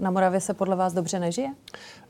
Na Moravě se podle vás dobře nežije?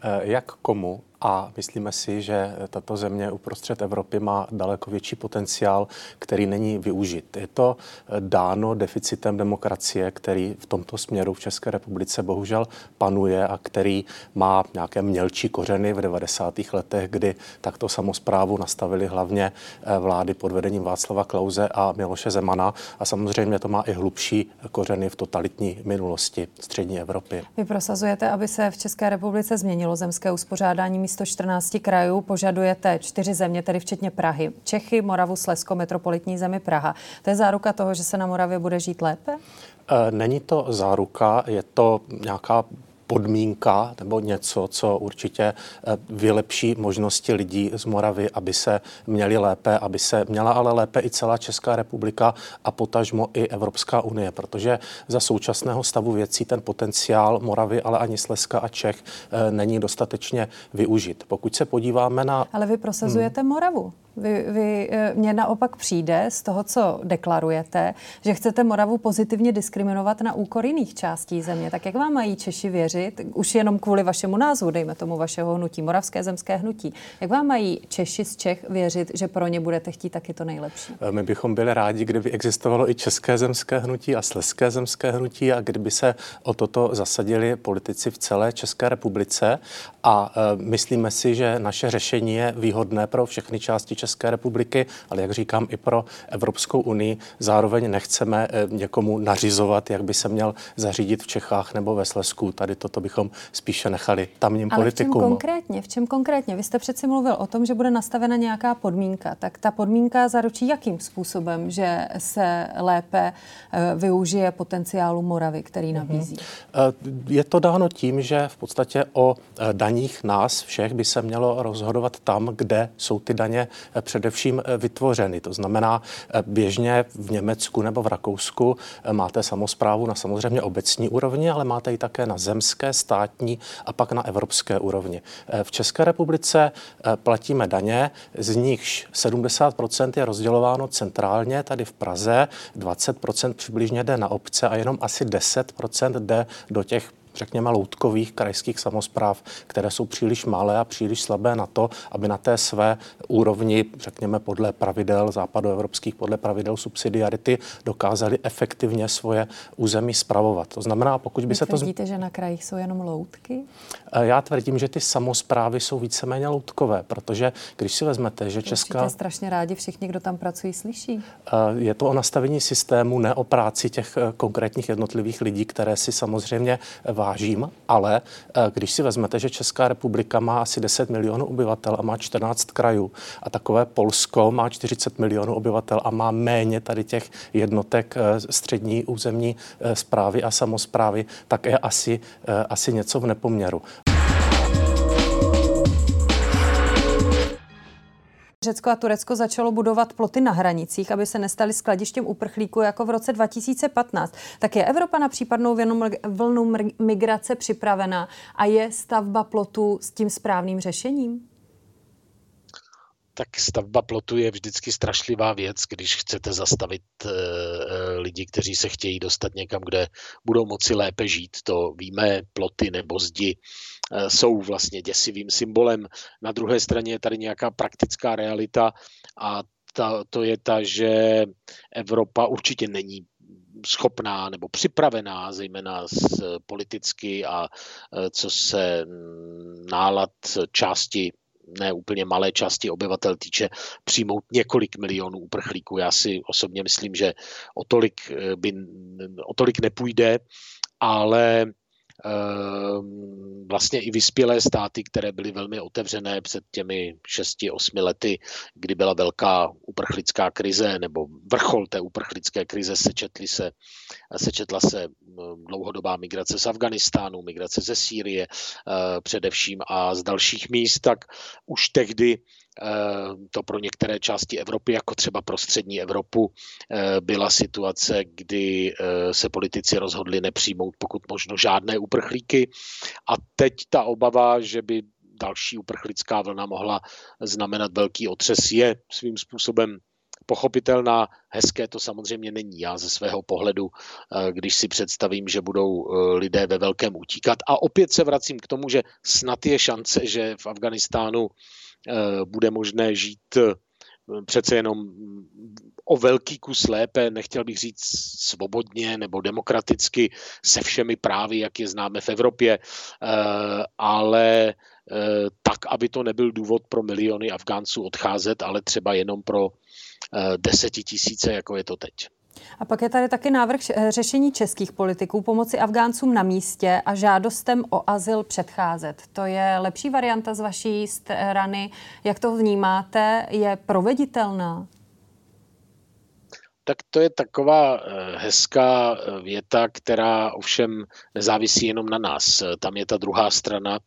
Eh, jak komu? A myslíme si, že tato země uprostřed Evropy má daleko větší potenciál, který není využit. Je to eh, dáno deficitem demokracie, který v tomto směru v České republice bohužel panuje a který má nějaké mělčí kořeny v 90. letech, kdy takto samozprávu nastavili hlavně eh, vlády pod vedením Václava Klauze a Miloše Zemana. A samozřejmě to má i hlubší kořeny v totalitní minulosti střední Evropy. Vy prosazujete, aby se v České republice změnilo zemské uspořádání místo 14 krajů. Požadujete čtyři země, tedy včetně Prahy. Čechy, Moravu, Slezsko, metropolitní zemi Praha. To je záruka toho, že se na Moravě bude žít lépe? E, není to záruka, je to nějaká podmínka nebo něco, co určitě eh, vylepší možnosti lidí z Moravy, aby se měli lépe, aby se měla ale lépe i celá Česká republika a potažmo i Evropská unie, protože za současného stavu věcí ten potenciál Moravy, ale ani Slezska a Čech eh, není dostatečně využit. Pokud se podíváme na... Ale vy prosazujete hmm. Moravu. Vy, vy, eh, mně naopak přijde z toho, co deklarujete, že chcete Moravu pozitivně diskriminovat na úkor jiných částí země. Tak jak vám mají Češi věřit, už jenom kvůli vašemu názvu, dejme tomu vašeho hnutí, Moravské zemské hnutí, jak vám mají Češi z Čech věřit, že pro ně budete chtít taky to nejlepší? Eh, my bychom byli rádi, kdyby existovalo i České zemské hnutí a Sleské zemské hnutí a kdyby se o toto zasadili politici v celé České republice. A e, myslíme si, že naše řešení je výhodné pro všechny části České republiky, ale jak říkám i pro Evropskou unii. Zároveň nechceme eh, někomu nařizovat, jak by se měl zařídit v Čechách nebo ve Slesku. Tady toto bychom spíše nechali tamním ale politikům. V čem konkrétně? V čem konkrétně? Vy jste přeci mluvil o tom, že bude nastavena nějaká podmínka. Tak ta podmínka zaručí jakým způsobem, že se lépe eh, využije potenciálu Moravy, který mhm. nabízí? Je to dáno tím, že v podstatě o daních nás všech by se mělo rozhodovat tam, kde jsou ty daně především eh, vytvořeny. To znamená, eh, běžně v Německu nebo v Rakousku eh, máte samozprávu na samozřejmě obecní úrovni, ale máte ji také na zemské, státní a pak na evropské úrovni. V České republice platíme daně, z nichž 70% je rozdělováno centrálně tady v Praze, 20% přibližně jde na obce a jenom asi 10% jde do těch řekněme, loutkových krajských samozpráv, které jsou příliš malé a příliš slabé na to, aby na té své úrovni, řekněme, podle pravidel západoevropských, podle pravidel subsidiarity, dokázali efektivně svoje území spravovat. To znamená, pokud by Vy se to... Tvrdíte, že na krajích jsou jenom loutky? Eh, já tvrdím, že ty samozprávy jsou víceméně loutkové, protože když si vezmete, že Česká... Určitě strašně rádi všichni, kdo tam pracují, slyší. Eh, je to o nastavení systému, ne o práci těch eh, konkrétních jednotlivých lidí, které si samozřejmě vážím, ale eh, když si vezmete, že Česká republika má asi 10 milionů obyvatel a má 14 krajů a takové Polsko má 40 milionů obyvatel a má méně tady těch jednotek eh, střední územní zprávy a samozprávy, tak je asi, asi něco v nepoměru. Řecko a Turecko začalo budovat ploty na hranicích, aby se nestaly skladištěm uprchlíků jako v roce 2015. Tak je Evropa na případnou vlnu migrace připravena a je stavba plotu s tím správným řešením? Tak stavba plotu je vždycky strašlivá věc, když chcete zastavit e, lidi, kteří se chtějí dostat někam, kde budou moci lépe žít. To víme, ploty nebo zdi e, jsou vlastně děsivým symbolem. Na druhé straně je tady nějaká praktická realita a ta, to je ta, že Evropa určitě není schopná nebo připravená, zejména z politicky a co se nálad části ne úplně malé části obyvatel týče, přijmout několik milionů uprchlíků. Já si osobně myslím, že o tolik, eh, by, o tolik nepůjde, ale vlastně i vyspělé státy, které byly velmi otevřené před těmi 6-8 lety, kdy byla velká uprchlická krize nebo vrchol té uprchlické krize, sečetli se, sečetla se ehm, dlouhodobá migrace z Afganistánu, migrace ze Sýrie ehm, především a z dalších míst, tak už tehdy Eh, to pro některé části Evropy, jako třeba pro střední Evropu, eh, byla situace, kdy eh, se politici rozhodli nepřijmout pokud možno žádné uprchlíky. A teď ta obava, že by další uprchlická vlna mohla znamenat velký otřes, je svým způsobem pochopitelná. Hezké to samozřejmě není. Já ze svého pohledu, když si představím, že budou lidé ve velkém utíkat. A opět se vracím k tomu, že snad je šance, že v Afganistánu bude možné žít přece jenom o velký kus lépe, nechtěl bych říct svobodně nebo demokraticky se všemi právy, jak je známe v Evropě, eh, ale eh, tak, aby to nebyl důvod pro miliony Afgánců odcházet, ale třeba jenom pro eh, desetitisíce, jako je to teď. A pak je tady taky návrh řešení českých politiků pomoci Afgáncům na místě a žádostem o azyl předcházet. To je lepší varianta z vaší strany. Jak to vnímáte? Je proveditelná? Tak to je taková eh, hezká eh, věta, která ovšem nezávisí jenom na nás. Tam je ta druhá strana,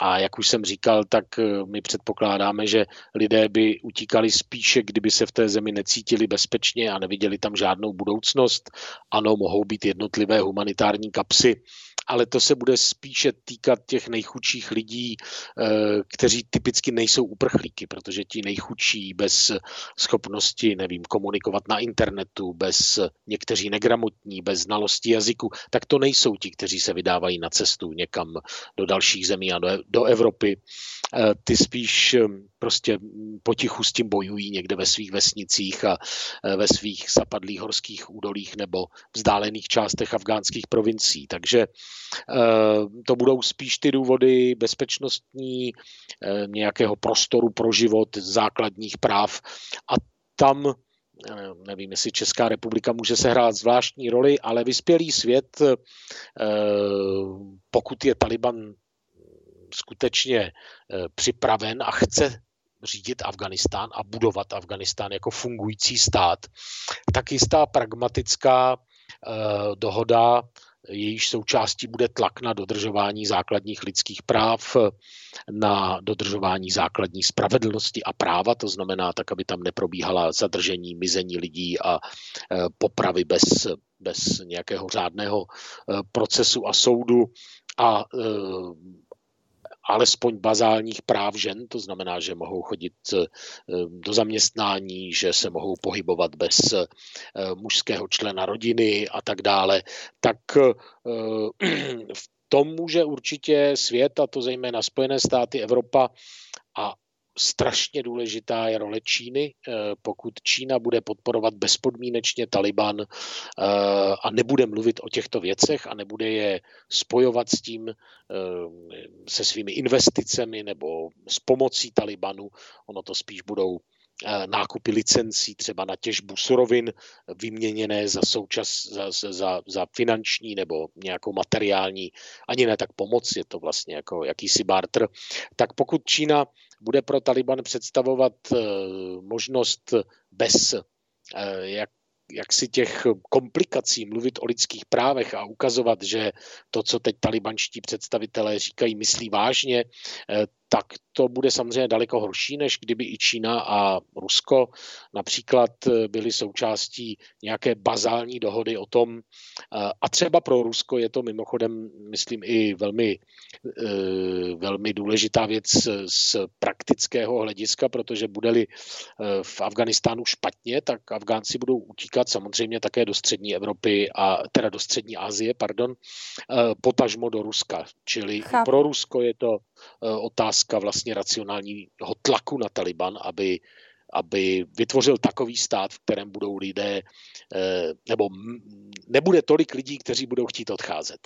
a jak už jsem říkal, tak eh, my předpokládáme, že lidé by utíkali spíše, kdyby se v té zemi necítili bezpečně a neviděli tam žádnou budoucnost. Ano, mohou být jednotlivé humanitární kapsy, ale to se bude spíše týkat těch nejchudších lidí, eh, kteří typicky nejsou uprchlíky, protože ti nejchudší bez schopnosti, nevím, komunikovat na internetu, bez někteří negramotní, bez znalosti jazyku, tak to nejsou ti, kteří se vydávají na cestu někam do dalších zemí a do, do Evropy. Eh, ty spíš eh, prostě potichu s tím bojují někde ve svých vesnicích a ve svých zapadlých horských údolích nebo vzdálených částech afgánských provincií. Takže Eh, to budou spíš ty důvody bezpečnostní, eh, nějakého prostoru pro život, základních práv. A tam eh, nevím, jestli Česká republika může sehrát zvláštní roli, ale vyspělý svět, pokud je Taliban skutečně připraven a chce řídit Afganistán a budovat Afganistán jako fungující stát, tak jistá pragmatická dohoda jejíž součástí bude tlak na dodržování základních lidských práv, na dodržování základní spravedlnosti a práva, to znamená tak, aby tam neprobíhala zadržení, mizení lidí a e, popravy bez, bez nějakého řádného e, procesu a soudu. A e, alespoň bazálních práv žen, to znamená, že mohou chodit eh, do zaměstnání, že se mohou pohybovat bez eh, mužského člena rodiny a tak dále, tak eh, v tom může určitě svět, a to zejména Spojené státy, Evropa a strašně důležitá je role Číny. Eh, pokud Čína bude podporovat bezpodmínečně Taliban eh, a nebude mluvit o těchto věcech a nebude je spojovat s tím, eh, se svými investicemi nebo s pomocí Talibanu, ono to spíš budou nákupy licencí třeba na těžbu surovin vyměněné za, součas, za, za, za finanční nebo nějakou materiální, ani ne tak pomoc, je to vlastně jako jakýsi barter, tak pokud Čína bude pro Taliban představovat eh, možnost bez eh, jak jak si těch komplikací mluvit o lidských právech a ukazovat, že to, co teď talibanští představitelé říkají, myslí vážně, tak to bude samozřejmě daleko horší, než kdyby i Čína a Rusko například eh, byly součástí nějaké bazální dohody o tom, eh, a třeba pro Rusko je to mimochodem, myslím, i velmi, eh, velmi důležitá věc z praktického hlediska, protože bude-li v Afganistánu špatně, tak Afgánci budou utíkat samozřejmě také do střední Evropy a teda do střední Asie, pardon, potažmo do Ruska. Čili Chápu. pro Rusko je to otázka vlastně vlastně racionálního tlaku na Taliban, aby, aby vytvořil takový stát, v kterém budou lidé, eh, nebo nebude tolik lidí, kteří budou chtít odcházet.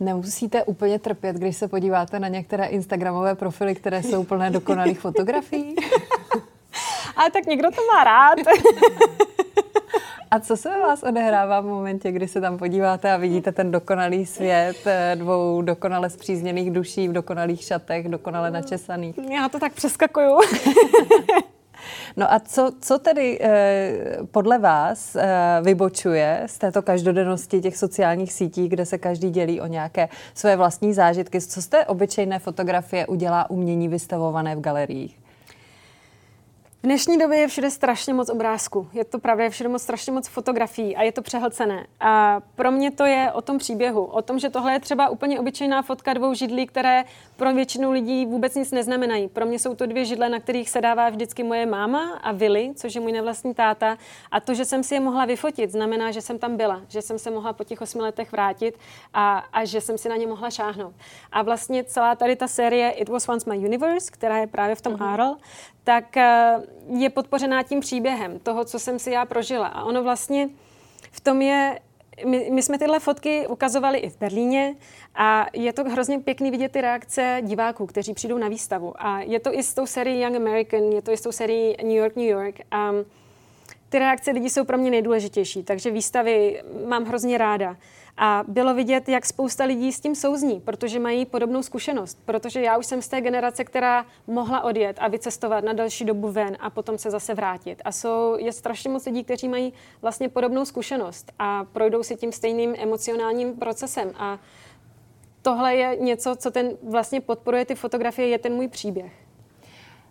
Nemusíte úplně trpět, když se podíváte na některé Instagramové profily, které jsou plné dokonalých fotografií? Ale tak někdo to má rád. A co se vás odehrává v momentě, kdy se tam podíváte a vidíte ten dokonalý svět eh, dvou dokonale zpřízněných duší v dokonalých šatech, dokonale načesaných? Já to tak přeskakuju. No a co, co tedy eh, podle vás eh, vybočuje z této každodennosti těch sociálních sítí, kde se každý dělí o nějaké své vlastní zážitky? Co z té obyčejné fotografie udělá umění vystavované v galeriích? V dnešní době je všude strašně moc obrázků. Je to pravda, je všude moc strašně moc fotografií a je to přehlcené. A pro mě to je o tom příběhu, o tom, že tohle je třeba úplně obyčejná fotka dvou židlí, které pro většinu lidí vůbec nic neznamenají. Pro mě jsou to dvě židle, na kterých se dává vždycky moje máma a Vili, což je můj nevlastní táta. A to, že jsem si je mohla vyfotit, znamená, že jsem tam byla, že jsem se mohla po těch osmi letech vrátit a, a že jsem si na ně mohla šáhnout. A vlastně celá tady ta série It Was Once My Universe, která je právě v tom mm-hmm. Arl, tak eh, je podpořená tím příběhem toho, co jsem si já prožila. A ono vlastně v tom je my, my jsme tyhle fotky ukazovali i v Berlíně a je to hrozně pěkný vidět ty reakce diváků, kteří přijdou na výstavu. A je to i s tou sérií Young American, je to i s tou sérií New York, New York. A ty reakce lidí jsou pro mě nejdůležitější, takže výstavy mám hrozně ráda. A bylo vidět, jak spousta lidí s tím souzní, protože mají podobnou zkušenost. Protože já už jsem z té generace, která mohla odjet a vycestovat na další dobu ven a potom se zase vrátit. A jsou, je strašně moc lidí, kteří mají vlastně podobnou zkušenost a projdou si tím stejným emocionálním procesem. A tohle je něco, co ten vlastně podporuje ty fotografie, je ten můj příběh.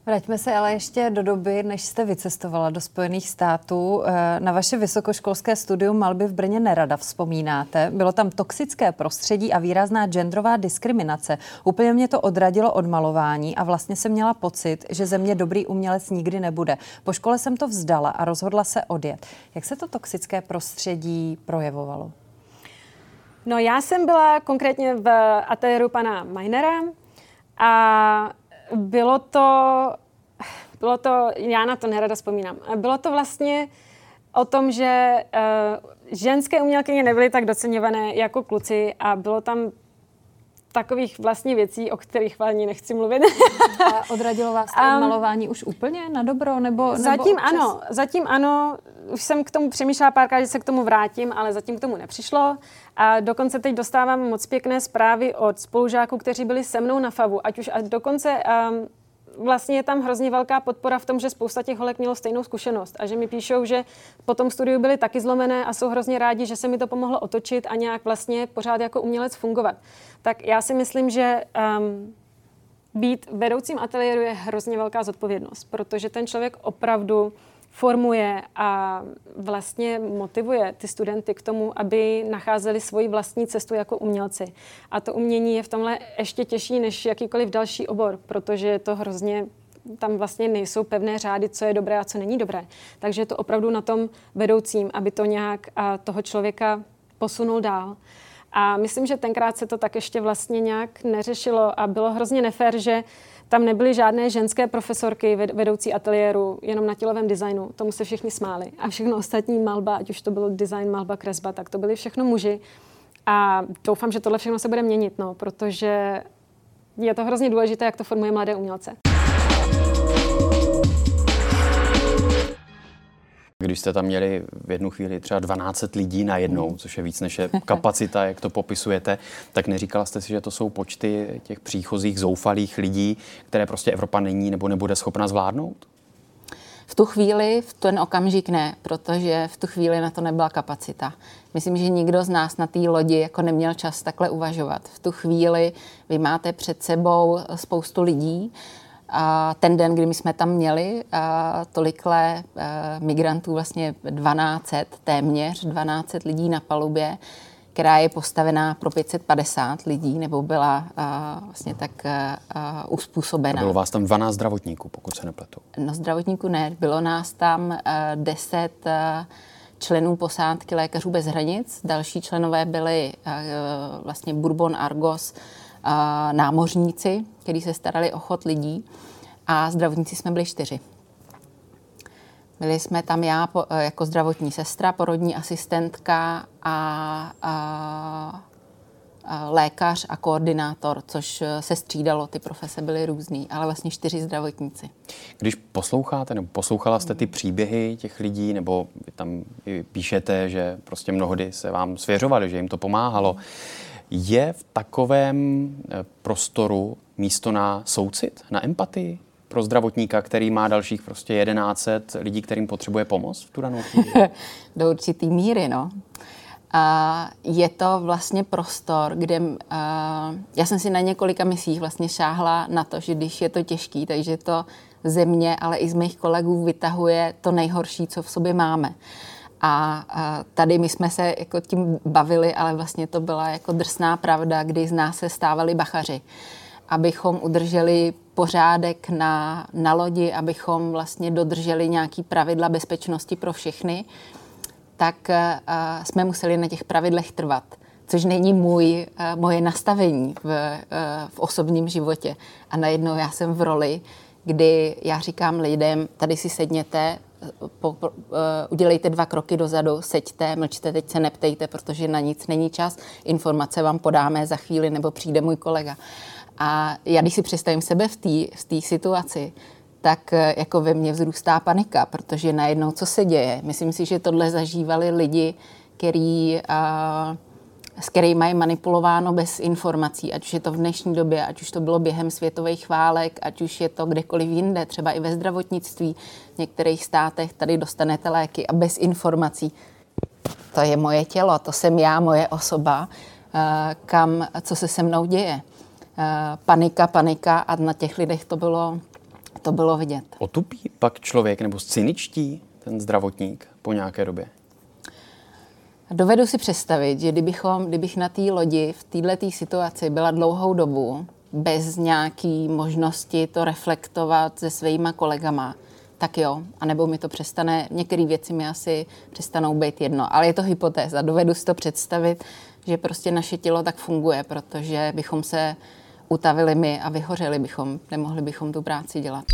Vraťme se ale ještě do doby, než jste vycestovala do Spojených států. Eh, na vaše vysokoškolské studium malby v Brně nerada vzpomínáte. Bylo tam toxické prostředí a výrazná genderová diskriminace. Úplně mě to odradilo od malování a vlastně jsem měla pocit, že ze mě dobrý umělec nikdy nebude. Po škole jsem to vzdala a rozhodla se odjet. Jak se to toxické prostředí projevovalo? No já jsem byla konkrétně v ateliéru pana Minera a bylo to, bylo to, já na to nerada vzpomínám, bylo to vlastně o tom, že uh, ženské umělkyně nebyly tak doceňované jako kluci a bylo tam takových vlastně věcí, o kterých ani nechci mluvit. A odradilo vás to um, malování už úplně na dobro? Nebo, zatím nebo ano, zatím ano. Už jsem k tomu přemýšlela párkrát, že se k tomu vrátím, ale zatím k tomu nepřišlo. A dokonce teď dostávám moc pěkné zprávy od spolužáků, kteří byli se mnou na FAVu. Ať už a dokonce um, vlastně je tam hrozně velká podpora v tom, že spousta těch holek mělo stejnou zkušenost a že mi píšou, že po tom studiu byly taky zlomené a jsou hrozně rádi, že se mi to pomohlo otočit a nějak vlastně pořád jako umělec fungovat. Tak já si myslím, že um, být vedoucím ateliéru je hrozně velká zodpovědnost, protože ten člověk opravdu formuje a vlastně motivuje ty studenty k tomu, aby nacházeli svoji vlastní cestu jako umělci. A to umění je v tomhle ještě těžší než jakýkoliv další obor, protože je to hrozně tam vlastně nejsou pevné řády, co je dobré a co není dobré. Takže je to opravdu na tom vedoucím, aby to nějak a toho člověka posunul dál. A myslím, že tenkrát se to tak ještě vlastně nějak neřešilo a bylo hrozně nefér, že tam nebyly žádné ženské profesorky vedoucí ateliéru, jenom na tělovém designu. Tomu se všichni smáli. A všechno ostatní malba, ať už to bylo design, malba, kresba, tak to byly všechno muži. A doufám, že tohle všechno se bude měnit, no, protože je to hrozně důležité, jak to formuje mladé umělce. Když jste tam měli v jednu chvíli třeba 12 lidí na jednou, což je víc než je kapacita, jak to popisujete, tak neříkala jste si, že to jsou počty těch příchozích zoufalých lidí, které prostě Evropa není nebo nebude schopna zvládnout? V tu chvíli, v ten okamžik ne, protože v tu chvíli na to nebyla kapacita. Myslím, že nikdo z nás na té lodi jako neměl čas takhle uvažovat. V tu chvíli vy máte před sebou spoustu lidí, a ten den, kdy my jsme tam měli a tolikle a migrantů, vlastně 1200, téměř 1200 lidí na palubě, která je postavená pro 550 lidí, nebo byla a, vlastně tak a, uspůsobená. A bylo vás tam 12 zdravotníků, pokud se nepletu? No zdravotníků ne, bylo nás tam a, 10 a, členů posádky Lékařů bez hranic, další členové byli a, vlastně Bourbon Argos, námořníci, kteří se starali o chod lidí a zdravotníci jsme byli čtyři. Byli jsme tam já e, jako zdravotní sestra, porodní asistentka a, a, a lékař a koordinátor, což e, se střídalo, ty profese byly různý, ale vlastně čtyři zdravotníci. Když posloucháte nebo poslouchala jste ty příběhy těch lidí, nebo vy tam píšete, že prostě mnohdy se vám svěřovali, že jim to pomáhalo, je v takovém e, prostoru místo na soucit, na empatii? pro zdravotníka, který má dalších prostě 1100 lidí, kterým potřebuje pomoc v tu danou chvíli? Do určitý míry, no. A je to vlastně prostor, kde uh, já jsem si na několika misích vlastně šáhla na to, že když je to těžký, takže to země, ale i z mých kolegů vytahuje to nejhorší, co v sobě máme. A, tady my jsme se jako tím bavili, ale vlastně to byla jako drsná pravda, kdy z nás se stávali bachaři. Abychom udrželi pořádek na, na lodi, abychom vlastně dodrželi nějaký pravidla bezpečnosti pro všechny, tak uh, jsme museli na těch pravidlech trvat což není můj, moje nastavení v, v osobním životě. A najednou já jsem v roli, kdy já říkám lidem, tady si sedněte, po, po, uh, udělejte dva kroky dozadu, seďte, mlčte, teď se neptejte, protože na nic není čas, informace vám podáme za chvíli, nebo přijde můj kolega. A já, když si představím sebe v té v situaci, tak jako ve mně vzrůstá panika, protože najednou co se děje? Myslím si, že tohle zažívali lidi, který uh, s kterými je manipulováno bez informací, ať už je to v dnešní době, ať už to bylo během světových válek, ať už je to kdekoliv jinde, třeba i ve zdravotnictví. V některých státech tady dostanete léky a bez informací. To je moje tělo, to jsem já, moje osoba, eh, kam, co se se mnou děje. Eh, panika, panika a na těch lidech to bylo, to bylo vidět. Otupí pak člověk nebo cyničtí ten zdravotník po nějaké době? Dovedu si představit, že kdybychom, kdybych na té lodi v této situaci byla dlouhou dobu, bez nějaký možnosti to reflektovat se svýma kolegama, tak jo, a nebo mi to přestane, některé věci mi asi přestanou být jedno, ale je to hypotéza, dovedu si to představit, že prostě naše tělo tak funguje, protože bychom se utavili my a vyhořeli bychom, nemohli bychom tu práci dělat.